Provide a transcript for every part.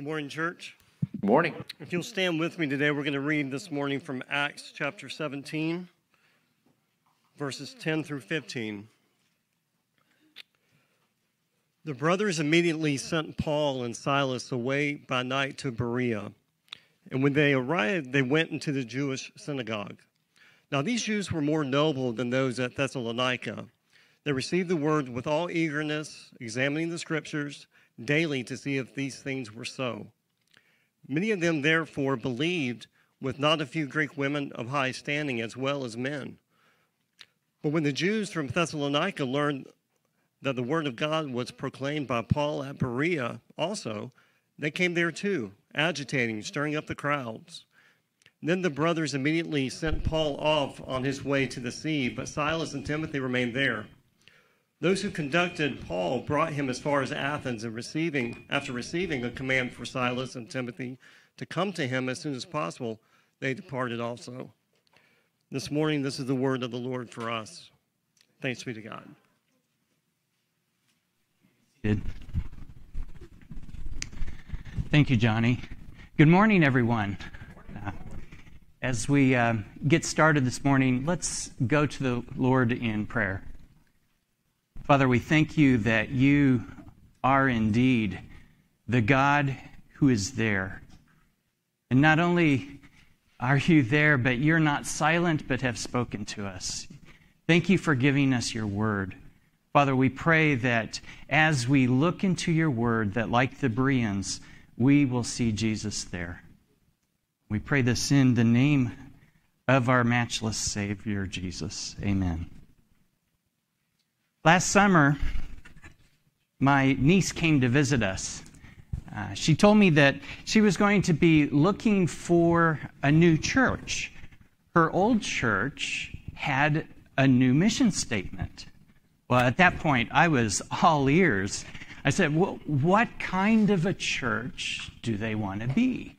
Good morning, church. Good morning. If you'll stand with me today, we're going to read this morning from Acts chapter 17, verses 10 through 15. The brothers immediately sent Paul and Silas away by night to Berea. And when they arrived, they went into the Jewish synagogue. Now, these Jews were more noble than those at Thessalonica. They received the word with all eagerness, examining the scriptures daily to see if these things were so. Many of them, therefore, believed, with not a few Greek women of high standing as well as men. But when the Jews from Thessalonica learned that the word of God was proclaimed by Paul at Berea also, they came there too, agitating, stirring up the crowds. Then the brothers immediately sent Paul off on his way to the sea, but Silas and Timothy remained there. Those who conducted Paul brought him as far as Athens, and receiving, after receiving a command for Silas and Timothy to come to him as soon as possible, they departed also. This morning, this is the word of the Lord for us. Thanks be to God. Thank you, Johnny. Good morning, everyone. Uh, as we uh, get started this morning, let's go to the Lord in prayer. Father, we thank you that you are indeed the God who is there. And not only are you there, but you're not silent, but have spoken to us. Thank you for giving us your word. Father, we pray that as we look into your word, that like the Bereans, we will see Jesus there. We pray this in the name of our matchless Savior, Jesus. Amen. Last summer, my niece came to visit us. Uh, she told me that she was going to be looking for a new church. Her old church had a new mission statement. Well, at that point, I was all ears. I said, well, What kind of a church do they want to be?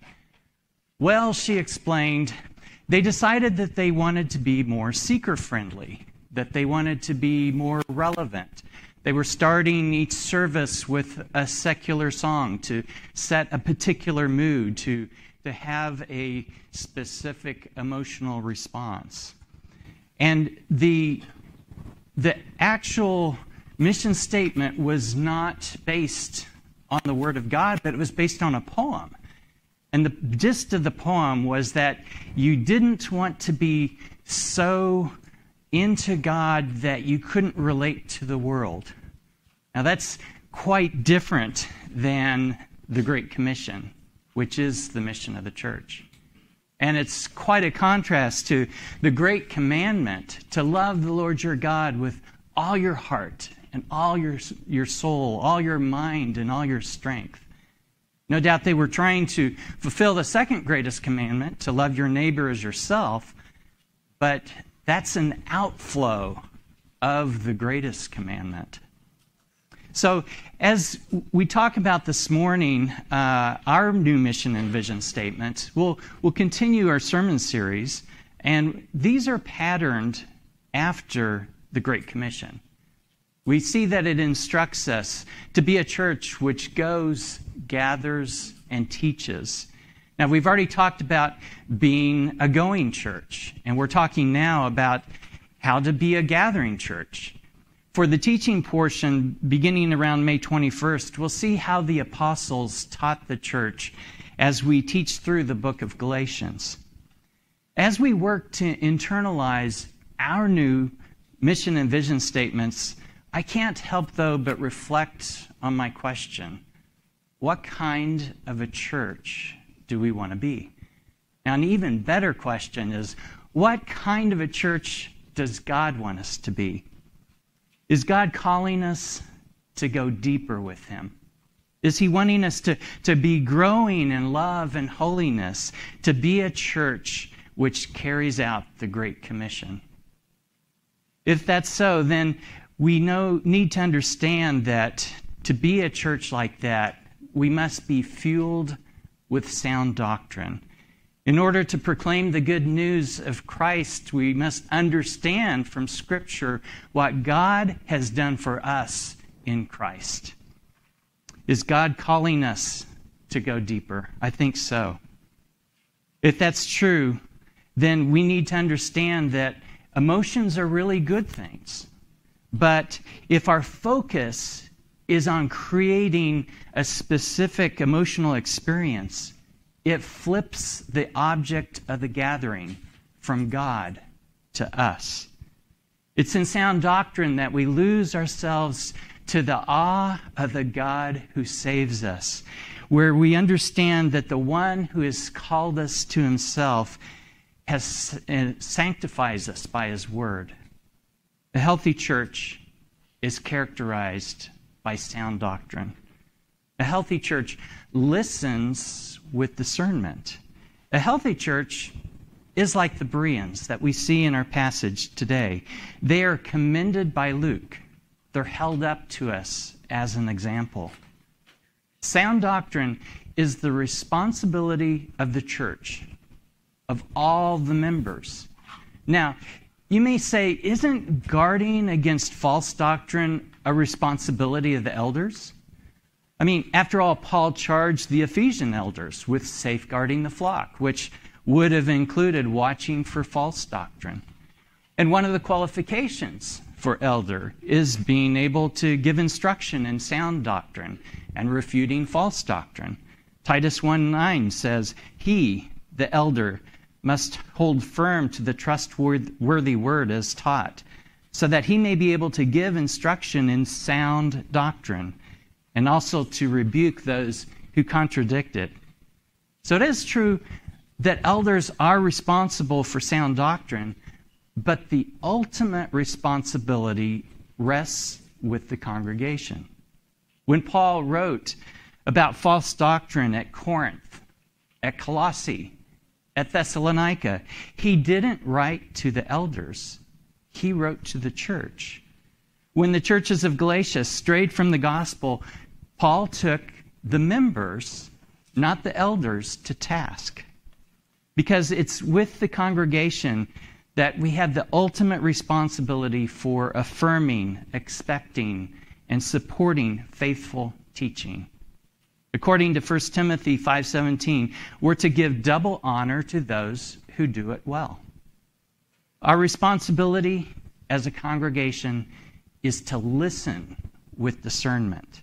Well, she explained, they decided that they wanted to be more seeker friendly that they wanted to be more relevant. They were starting each service with a secular song to set a particular mood, to, to have a specific emotional response. And the, the actual mission statement was not based on the Word of God, but it was based on a poem. And the gist of the poem was that you didn't want to be so into God that you couldn't relate to the world. Now, that's quite different than the Great Commission, which is the mission of the church. And it's quite a contrast to the great commandment to love the Lord your God with all your heart and all your, your soul, all your mind, and all your strength. No doubt they were trying to fulfill the second greatest commandment to love your neighbor as yourself, but that's an outflow of the greatest commandment. So, as we talk about this morning, uh, our new mission and vision statement, we'll, we'll continue our sermon series, and these are patterned after the Great Commission. We see that it instructs us to be a church which goes, gathers, and teaches now, we've already talked about being a going church, and we're talking now about how to be a gathering church. For the teaching portion, beginning around May 21st, we'll see how the apostles taught the church as we teach through the book of Galatians. As we work to internalize our new mission and vision statements, I can't help, though, but reflect on my question What kind of a church do we want to be? Now, an even better question is what kind of a church does God want us to be? Is God calling us to go deeper with Him? Is He wanting us to, to be growing in love and holiness, to be a church which carries out the Great Commission? If that's so, then we know, need to understand that to be a church like that, we must be fueled with sound doctrine. In order to proclaim the good news of Christ, we must understand from Scripture what God has done for us in Christ. Is God calling us to go deeper. I think so. If that's true, then we need to understand that emotions are really good things. But if our focus is on creating a specific emotional experience, it flips the object of the gathering from God to us. It's in sound doctrine that we lose ourselves to the awe of the God who saves us, where we understand that the one who has called us to himself has uh, sanctifies us by his word. A healthy church is characterized by sound doctrine. A healthy church listens with discernment. A healthy church is like the Bereans that we see in our passage today. They are commended by Luke, they're held up to us as an example. Sound doctrine is the responsibility of the church, of all the members. Now, you may say, isn't guarding against false doctrine a responsibility of the elders? I mean, after all, Paul charged the Ephesian elders with safeguarding the flock, which would have included watching for false doctrine. And one of the qualifications for elder is being able to give instruction in sound doctrine and refuting false doctrine. Titus 1 9 says, He, the elder, must hold firm to the trustworthy word as taught, so that he may be able to give instruction in sound doctrine, and also to rebuke those who contradict it. So it is true that elders are responsible for sound doctrine, but the ultimate responsibility rests with the congregation. When Paul wrote about false doctrine at Corinth, at Colossae, at Thessalonica, he didn't write to the elders, he wrote to the church. When the churches of Galatia strayed from the gospel, Paul took the members, not the elders, to task. Because it's with the congregation that we have the ultimate responsibility for affirming, expecting, and supporting faithful teaching. According to 1 Timothy 5:17, we're to give double honor to those who do it well. Our responsibility as a congregation is to listen with discernment.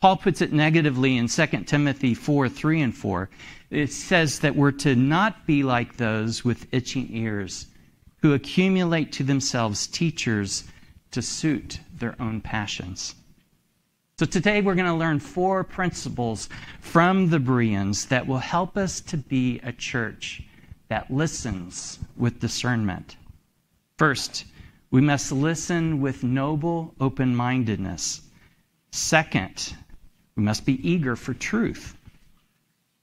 Paul puts it negatively in 2 Timothy 4 3 and 4. It says that we're to not be like those with itching ears who accumulate to themselves teachers to suit their own passions. So today we're going to learn four principles from the Bereans that will help us to be a church that listens with discernment. First, we must listen with noble open mindedness. Second, we must be eager for truth.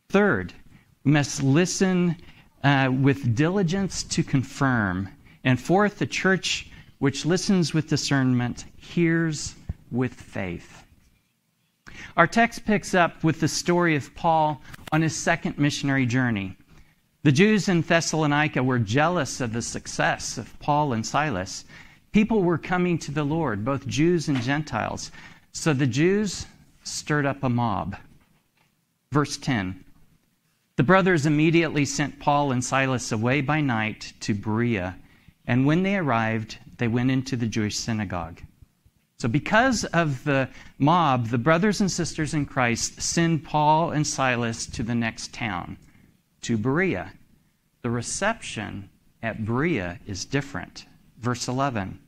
Third, we must listen uh, with diligence to confirm. And fourth, the church which listens with discernment hears with faith. Our text picks up with the story of Paul on his second missionary journey. The Jews in Thessalonica were jealous of the success of Paul and Silas. People were coming to the Lord, both Jews and Gentiles. So the Jews stirred up a mob. Verse 10 The brothers immediately sent Paul and Silas away by night to Berea, and when they arrived, they went into the Jewish synagogue. So, because of the mob, the brothers and sisters in Christ send Paul and Silas to the next town, to Berea. The reception at Berea is different. Verse 11.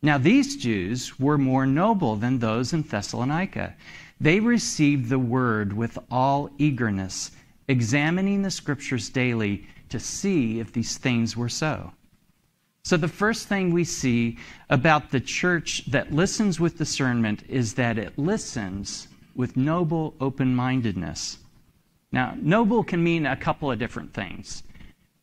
Now, these Jews were more noble than those in Thessalonica. They received the word with all eagerness, examining the scriptures daily to see if these things were so. So, the first thing we see about the church that listens with discernment is that it listens with noble open mindedness. Now, noble can mean a couple of different things.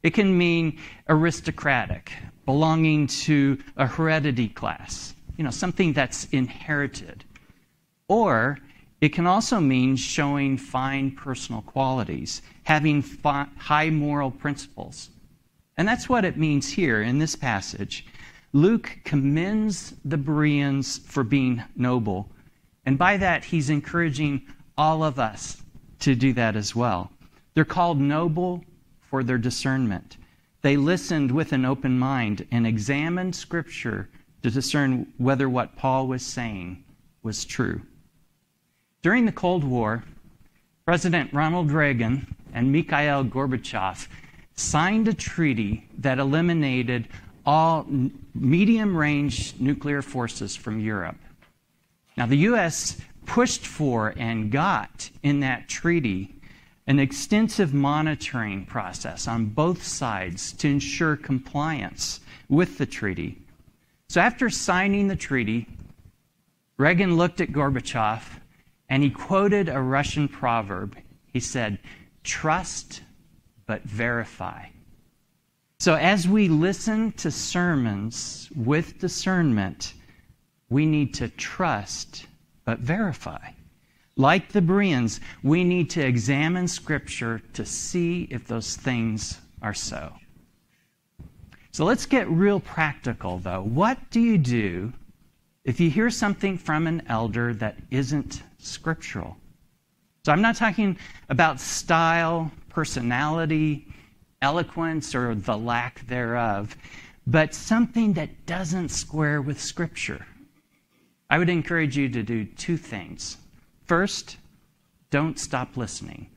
It can mean aristocratic, belonging to a heredity class, you know, something that's inherited. Or it can also mean showing fine personal qualities, having fi- high moral principles. And that's what it means here in this passage. Luke commends the Bereans for being noble. And by that, he's encouraging all of us to do that as well. They're called noble for their discernment. They listened with an open mind and examined Scripture to discern whether what Paul was saying was true. During the Cold War, President Ronald Reagan and Mikhail Gorbachev signed a treaty that eliminated all medium range nuclear forces from Europe. Now, the U.S. pushed for and got in that treaty an extensive monitoring process on both sides to ensure compliance with the treaty. So, after signing the treaty, Reagan looked at Gorbachev and he quoted a Russian proverb. He said, Trust but verify. So, as we listen to sermons with discernment, we need to trust but verify. Like the Bereans, we need to examine Scripture to see if those things are so. So let's get real practical, though. What do you do if you hear something from an elder that isn't scriptural? So I'm not talking about style, personality, eloquence, or the lack thereof, but something that doesn't square with Scripture. I would encourage you to do two things. First, don't stop listening.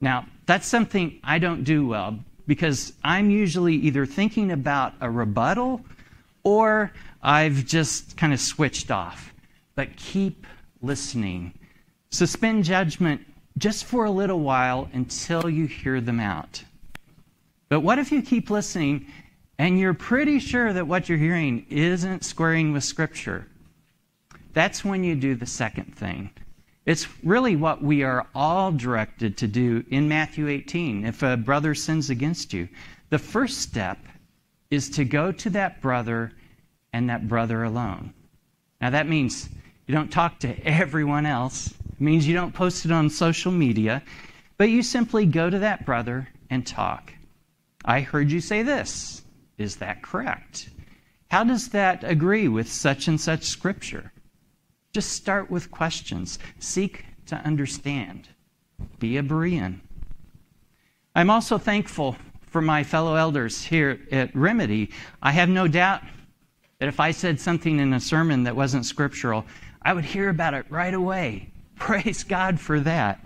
Now, that's something I don't do well because I'm usually either thinking about a rebuttal or I've just kind of switched off. But keep listening. Suspend judgment just for a little while until you hear them out. But what if you keep listening and you're pretty sure that what you're hearing isn't squaring with Scripture? That's when you do the second thing. It's really what we are all directed to do in Matthew 18. If a brother sins against you, the first step is to go to that brother and that brother alone. Now, that means you don't talk to everyone else, it means you don't post it on social media, but you simply go to that brother and talk. I heard you say this. Is that correct? How does that agree with such and such scripture? Just start with questions. Seek to understand. Be a Berean. I'm also thankful for my fellow elders here at Remedy. I have no doubt that if I said something in a sermon that wasn't scriptural, I would hear about it right away. Praise God for that.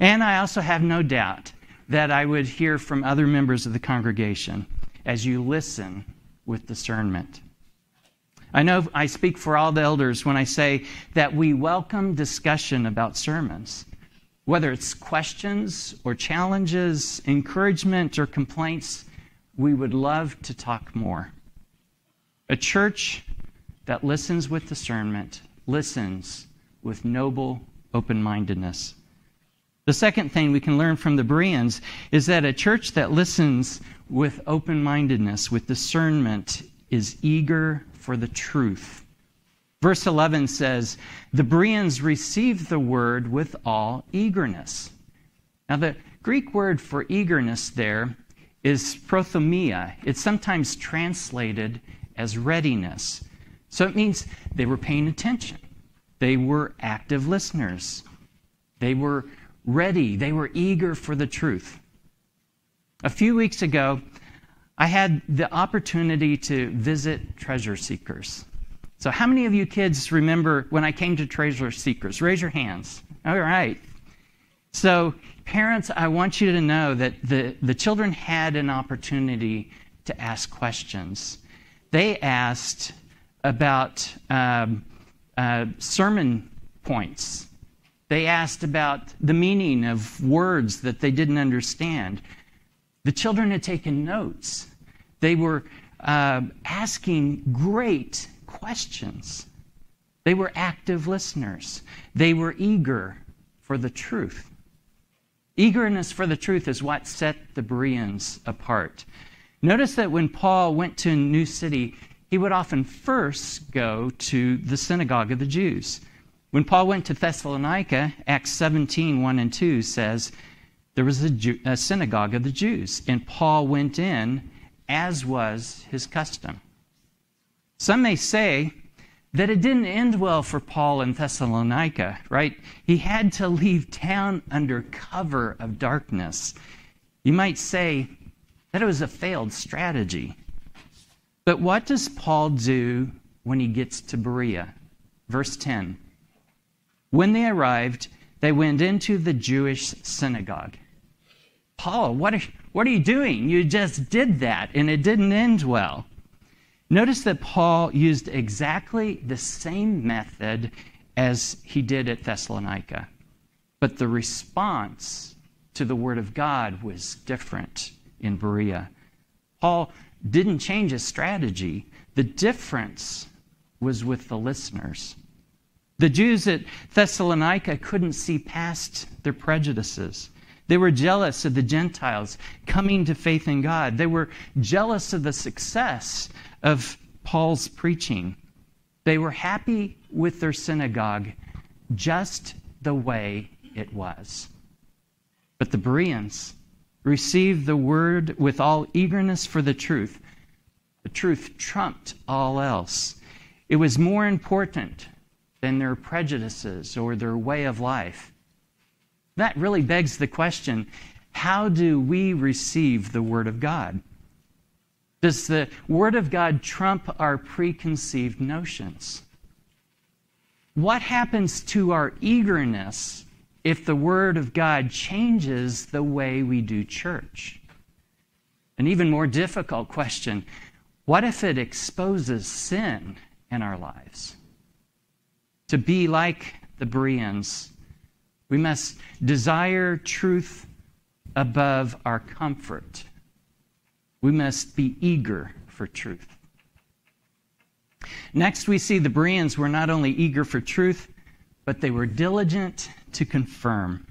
And I also have no doubt that I would hear from other members of the congregation as you listen with discernment. I know I speak for all the elders when I say that we welcome discussion about sermons. Whether it's questions or challenges, encouragement or complaints, we would love to talk more. A church that listens with discernment listens with noble open mindedness. The second thing we can learn from the Bereans is that a church that listens with open mindedness, with discernment, is eager for the truth. Verse 11 says, The Bereans received the word with all eagerness. Now, the Greek word for eagerness there is prothumia. It's sometimes translated as readiness. So it means they were paying attention, they were active listeners, they were ready, they were eager for the truth. A few weeks ago, I had the opportunity to visit Treasure Seekers. So, how many of you kids remember when I came to Treasure Seekers? Raise your hands. All right. So, parents, I want you to know that the, the children had an opportunity to ask questions. They asked about um, uh, sermon points, they asked about the meaning of words that they didn't understand. The children had taken notes. They were uh, asking great questions. They were active listeners. They were eager for the truth. Eagerness for the truth is what set the Bereans apart. Notice that when Paul went to a new city, he would often first go to the synagogue of the Jews. When Paul went to Thessalonica, Acts 17 1 and 2 says, there was a, Jew, a synagogue of the Jews, and Paul went in as was his custom. Some may say that it didn't end well for Paul in Thessalonica, right? He had to leave town under cover of darkness. You might say that it was a failed strategy. But what does Paul do when he gets to Berea? Verse 10. When they arrived, they went into the Jewish synagogue. Paul, what are, what are you doing? You just did that, and it didn't end well. Notice that Paul used exactly the same method as he did at Thessalonica, but the response to the Word of God was different in Berea. Paul didn't change his strategy, the difference was with the listeners. The Jews at Thessalonica couldn't see past their prejudices. They were jealous of the Gentiles coming to faith in God. They were jealous of the success of Paul's preaching. They were happy with their synagogue just the way it was. But the Bereans received the word with all eagerness for the truth. The truth trumped all else. It was more important than their prejudices or their way of life. That really begs the question how do we receive the Word of God? Does the Word of God trump our preconceived notions? What happens to our eagerness if the Word of God changes the way we do church? An even more difficult question what if it exposes sin in our lives? To be like the Bereans, we must desire truth above our comfort we must be eager for truth. Next, we see the Bereans were not only eager for truth, but they were diligent to confirm.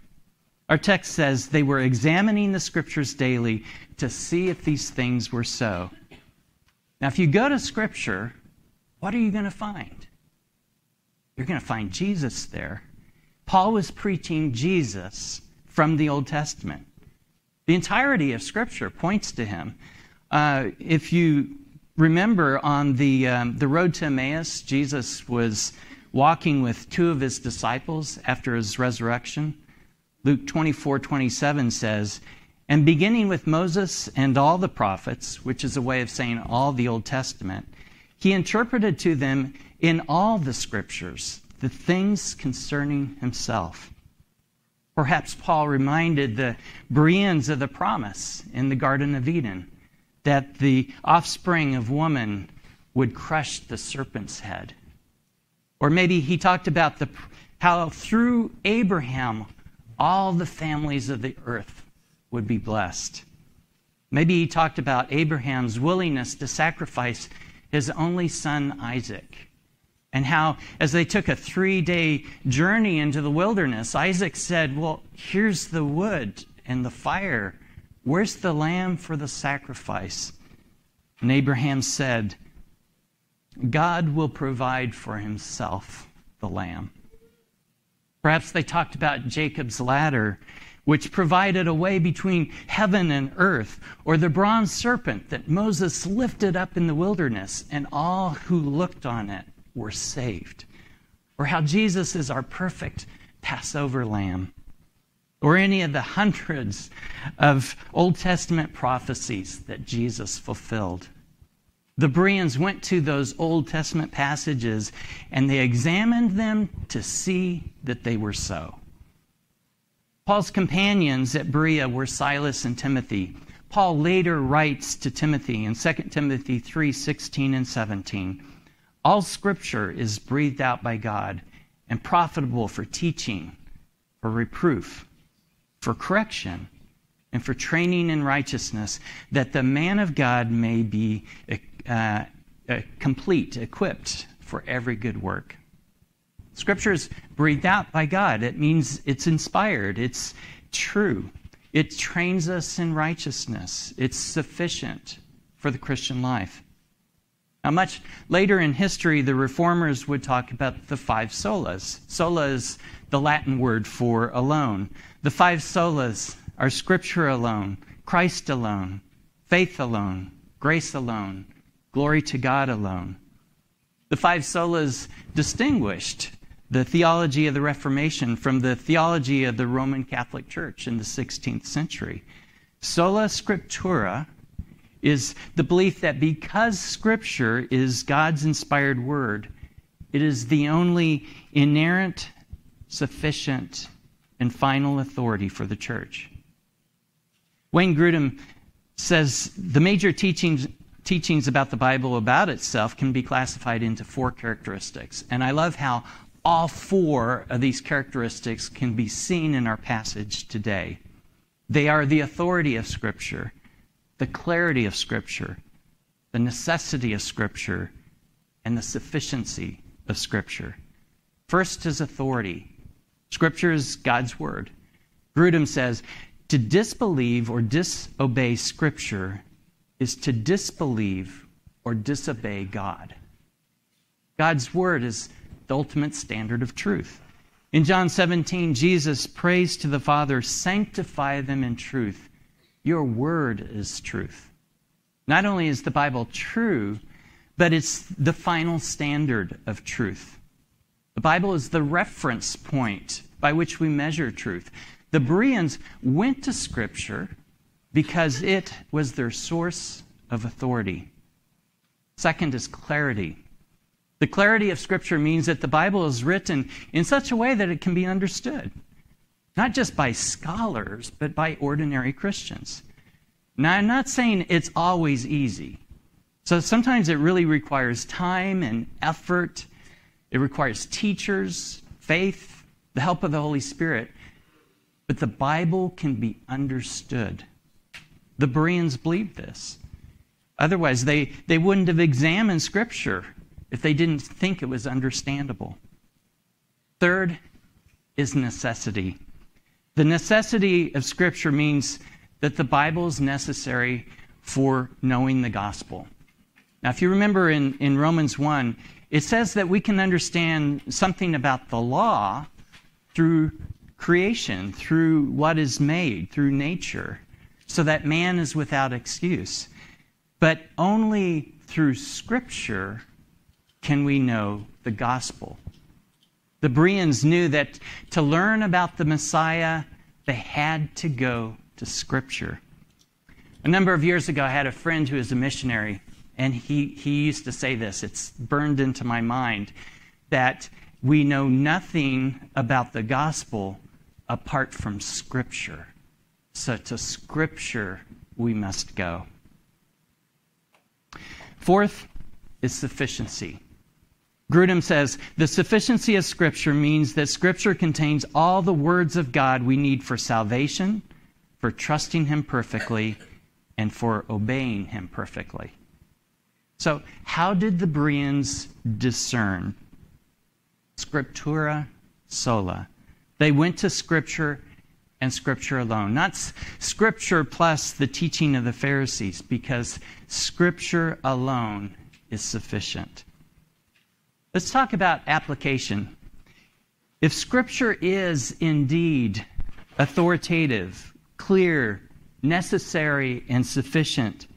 Our text says they were examining the scriptures daily to see if these things were so. Now, if you go to scripture, what are you going to find? You're going to find Jesus there. Paul was preaching Jesus from the Old Testament. The entirety of scripture points to him. Uh, if you remember on the, um, the road to Emmaus, Jesus was walking with two of his disciples after his resurrection. Luke 24 27 says, And beginning with Moses and all the prophets, which is a way of saying all the Old Testament, he interpreted to them in all the scriptures the things concerning himself. Perhaps Paul reminded the Bereans of the promise in the Garden of Eden that the offspring of woman would crush the serpent's head. Or maybe he talked about the, how through Abraham all the families of the earth would be blessed. Maybe he talked about Abraham's willingness to sacrifice his only son Isaac. And how, as they took a three day journey into the wilderness, Isaac said, Well, here's the wood and the fire. Where's the lamb for the sacrifice? And Abraham said, God will provide for himself the lamb. Perhaps they talked about Jacob's ladder, which provided a way between heaven and earth, or the bronze serpent that Moses lifted up in the wilderness, and all who looked on it were saved. Or how Jesus is our perfect Passover lamb or any of the hundreds of Old Testament prophecies that Jesus fulfilled. The Bereans went to those Old Testament passages and they examined them to see that they were so. Paul's companions at Berea were Silas and Timothy. Paul later writes to Timothy in 2 Timothy 3 16 and 17 All scripture is breathed out by God and profitable for teaching, for reproof for correction and for training in righteousness, that the man of God may be uh, uh, complete, equipped for every good work. Scripture is breathed out by God. It means it's inspired, it's true, it trains us in righteousness, it's sufficient for the Christian life. Now, much later in history, the reformers would talk about the five solas. Sola is the Latin word for alone. The five solas are Scripture alone, Christ alone, faith alone, grace alone, glory to God alone. The five solas distinguished the theology of the Reformation from the theology of the Roman Catholic Church in the 16th century. Sola Scriptura is the belief that because Scripture is God's inspired word, it is the only inerrant, sufficient, and final authority for the church. Wayne Grudem says the major teachings, teachings about the Bible about itself can be classified into four characteristics. And I love how all four of these characteristics can be seen in our passage today. They are the authority of Scripture, the clarity of Scripture, the necessity of Scripture, and the sufficiency of Scripture. First is authority. Scripture is God's Word. Grudem says, to disbelieve or disobey Scripture is to disbelieve or disobey God. God's Word is the ultimate standard of truth. In John 17, Jesus prays to the Father, Sanctify them in truth. Your Word is truth. Not only is the Bible true, but it's the final standard of truth. The Bible is the reference point by which we measure truth. The Bereans went to Scripture because it was their source of authority. Second is clarity. The clarity of Scripture means that the Bible is written in such a way that it can be understood, not just by scholars, but by ordinary Christians. Now, I'm not saying it's always easy. So sometimes it really requires time and effort, it requires teachers, faith, the help of the Holy Spirit. But the Bible can be understood. The Bereans believed this. Otherwise, they, they wouldn't have examined Scripture if they didn't think it was understandable. Third is necessity. The necessity of Scripture means that the Bible is necessary for knowing the gospel. Now, if you remember in, in Romans 1, it says that we can understand something about the law through creation, through what is made, through nature, so that man is without excuse. But only through Scripture can we know the gospel. The Bereans knew that to learn about the Messiah, they had to go to Scripture. A number of years ago, I had a friend who was a missionary, and he, he used to say this. It's burned into my mind that we know nothing about the gospel apart from Scripture. So to Scripture we must go. Fourth is sufficiency. Grudem says the sufficiency of Scripture means that Scripture contains all the words of God we need for salvation, for trusting Him perfectly, and for obeying Him perfectly. So, how did the Bereans discern? Scriptura sola. They went to Scripture and Scripture alone, not Scripture plus the teaching of the Pharisees, because Scripture alone is sufficient. Let's talk about application. If Scripture is indeed authoritative, clear, necessary, and sufficient,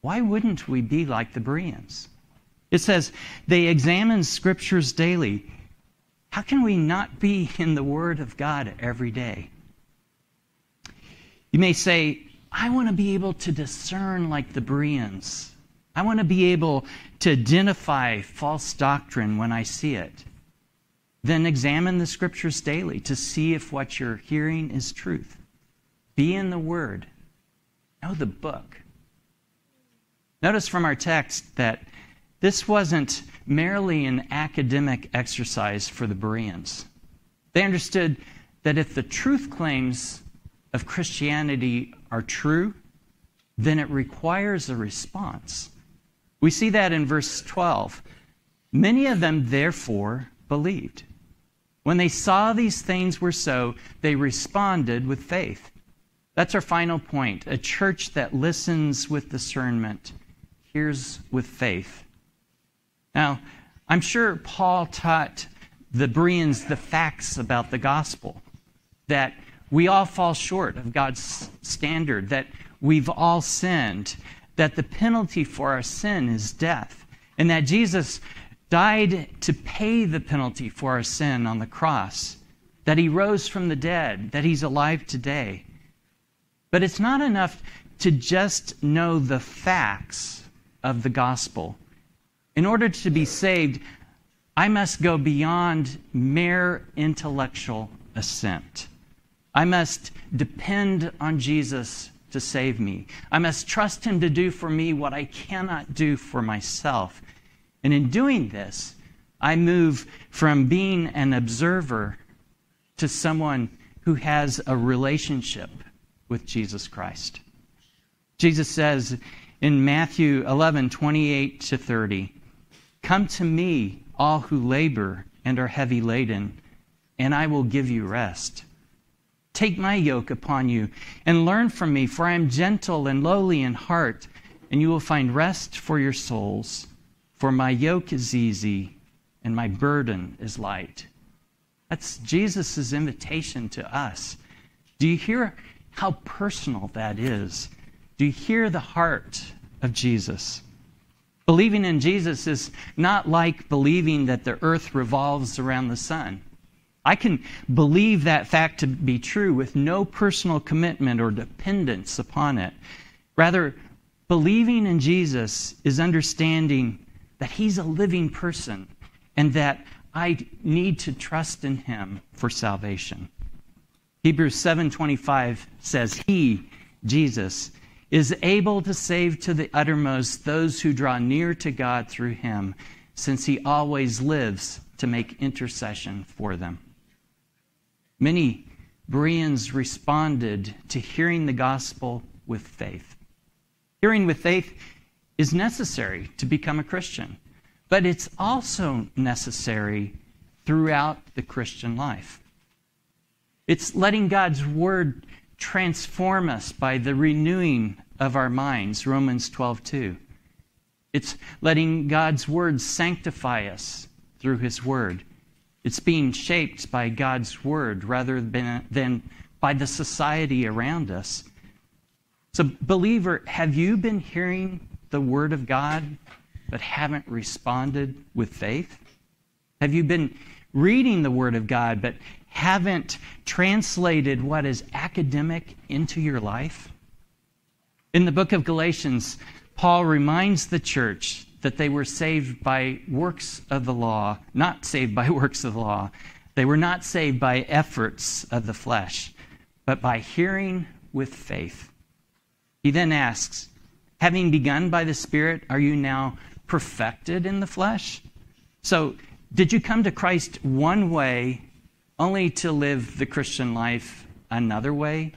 why wouldn't we be like the Bereans? It says, they examine Scriptures daily. How can we not be in the Word of God every day? You may say, I want to be able to discern like the Bereans. I want to be able to identify false doctrine when I see it. Then examine the scriptures daily to see if what you're hearing is truth. Be in the Word, know the book. Notice from our text that this wasn't merely an academic exercise for the Bereans. They understood that if the truth claims of Christianity are true, then it requires a response. We see that in verse 12. Many of them, therefore, believed. When they saw these things were so, they responded with faith. That's our final point. A church that listens with discernment hears with faith. Now, I'm sure Paul taught the Bereans the facts about the gospel that we all fall short of God's standard, that we've all sinned, that the penalty for our sin is death, and that Jesus died to pay the penalty for our sin on the cross, that he rose from the dead, that he's alive today. But it's not enough to just know the facts of the gospel. In order to be saved, I must go beyond mere intellectual assent. I must depend on Jesus to save me. I must trust him to do for me what I cannot do for myself. And in doing this, I move from being an observer to someone who has a relationship with Jesus Christ. Jesus says in Matthew 11, 28 to 30, Come to me, all who labor and are heavy laden, and I will give you rest. Take my yoke upon you and learn from me, for I am gentle and lowly in heart, and you will find rest for your souls. For my yoke is easy and my burden is light. That's Jesus' invitation to us. Do you hear how personal that is? Do you hear the heart of Jesus? Believing in Jesus is not like believing that the earth revolves around the sun. I can believe that fact to be true with no personal commitment or dependence upon it. Rather, believing in Jesus is understanding that he's a living person and that I need to trust in him for salvation. Hebrews 7:25 says he, Jesus, is able to save to the uttermost those who draw near to God through him, since he always lives to make intercession for them. Many Bereans responded to hearing the gospel with faith. Hearing with faith is necessary to become a Christian, but it's also necessary throughout the Christian life. It's letting God's word transform us by the renewing of our minds, Romans 12:2. It's letting God's word sanctify us through his word. It's being shaped by God's word rather than, by the society around us. So, believer, have you been hearing the word of God but haven't responded with faith? Have you been reading the word of God but haven't translated what is academic into your life? In the book of Galatians, Paul reminds the church that they were saved by works of the law, not saved by works of the law. They were not saved by efforts of the flesh, but by hearing with faith. He then asks, Having begun by the Spirit, are you now perfected in the flesh? So, did you come to Christ one way only to live the Christian life another way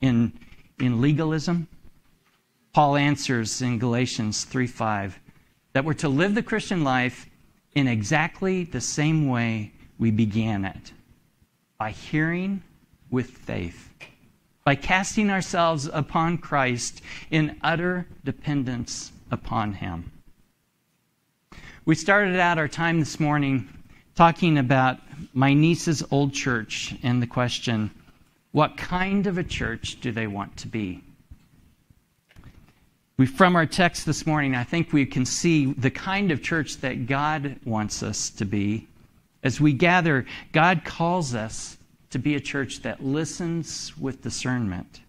in, in legalism? Paul answers in Galatians 3 5 that we're to live the Christian life in exactly the same way we began it by hearing with faith, by casting ourselves upon Christ in utter dependence upon Him. We started out our time this morning talking about my niece's old church and the question what kind of a church do they want to be? We, from our text this morning, I think we can see the kind of church that God wants us to be. As we gather, God calls us to be a church that listens with discernment.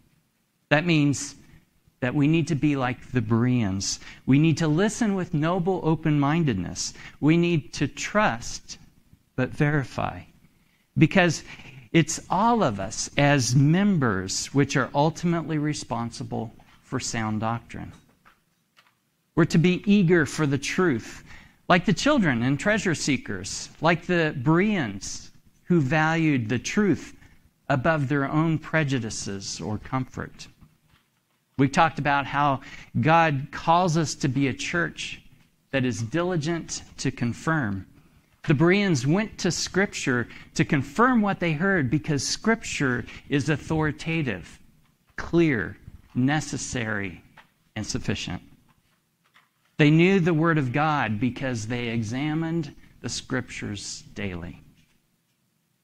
That means that we need to be like the Bereans. We need to listen with noble open mindedness. We need to trust but verify. Because it's all of us as members which are ultimately responsible for sound doctrine. We're to be eager for the truth, like the children and treasure seekers, like the Bereans who valued the truth above their own prejudices or comfort. We talked about how God calls us to be a church that is diligent to confirm. The Bereans went to Scripture to confirm what they heard because Scripture is authoritative, clear, necessary, and sufficient. They knew the Word of God because they examined the Scriptures daily.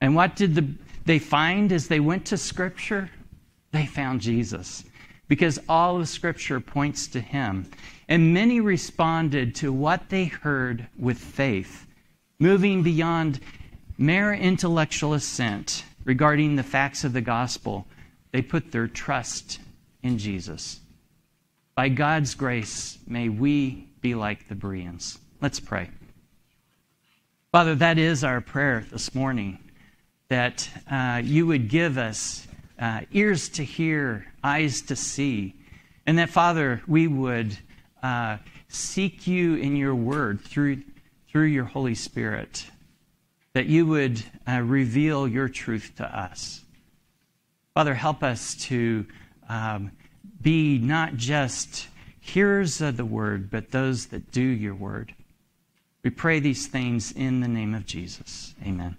And what did the, they find as they went to Scripture? They found Jesus. because all of Scripture points to him. And many responded to what they heard with faith, moving beyond mere intellectual assent regarding the facts of the gospel. They put their trust in Jesus. By God's grace, may we be like the Bereans. Let's pray. Father, that is our prayer this morning that uh, you would give us uh, ears to hear, eyes to see, and that, Father, we would uh, seek you in your word through, through your Holy Spirit, that you would uh, reveal your truth to us. Father, help us to um, be not just hearers of the word, but those that do your word. We pray these things in the name of Jesus. Amen.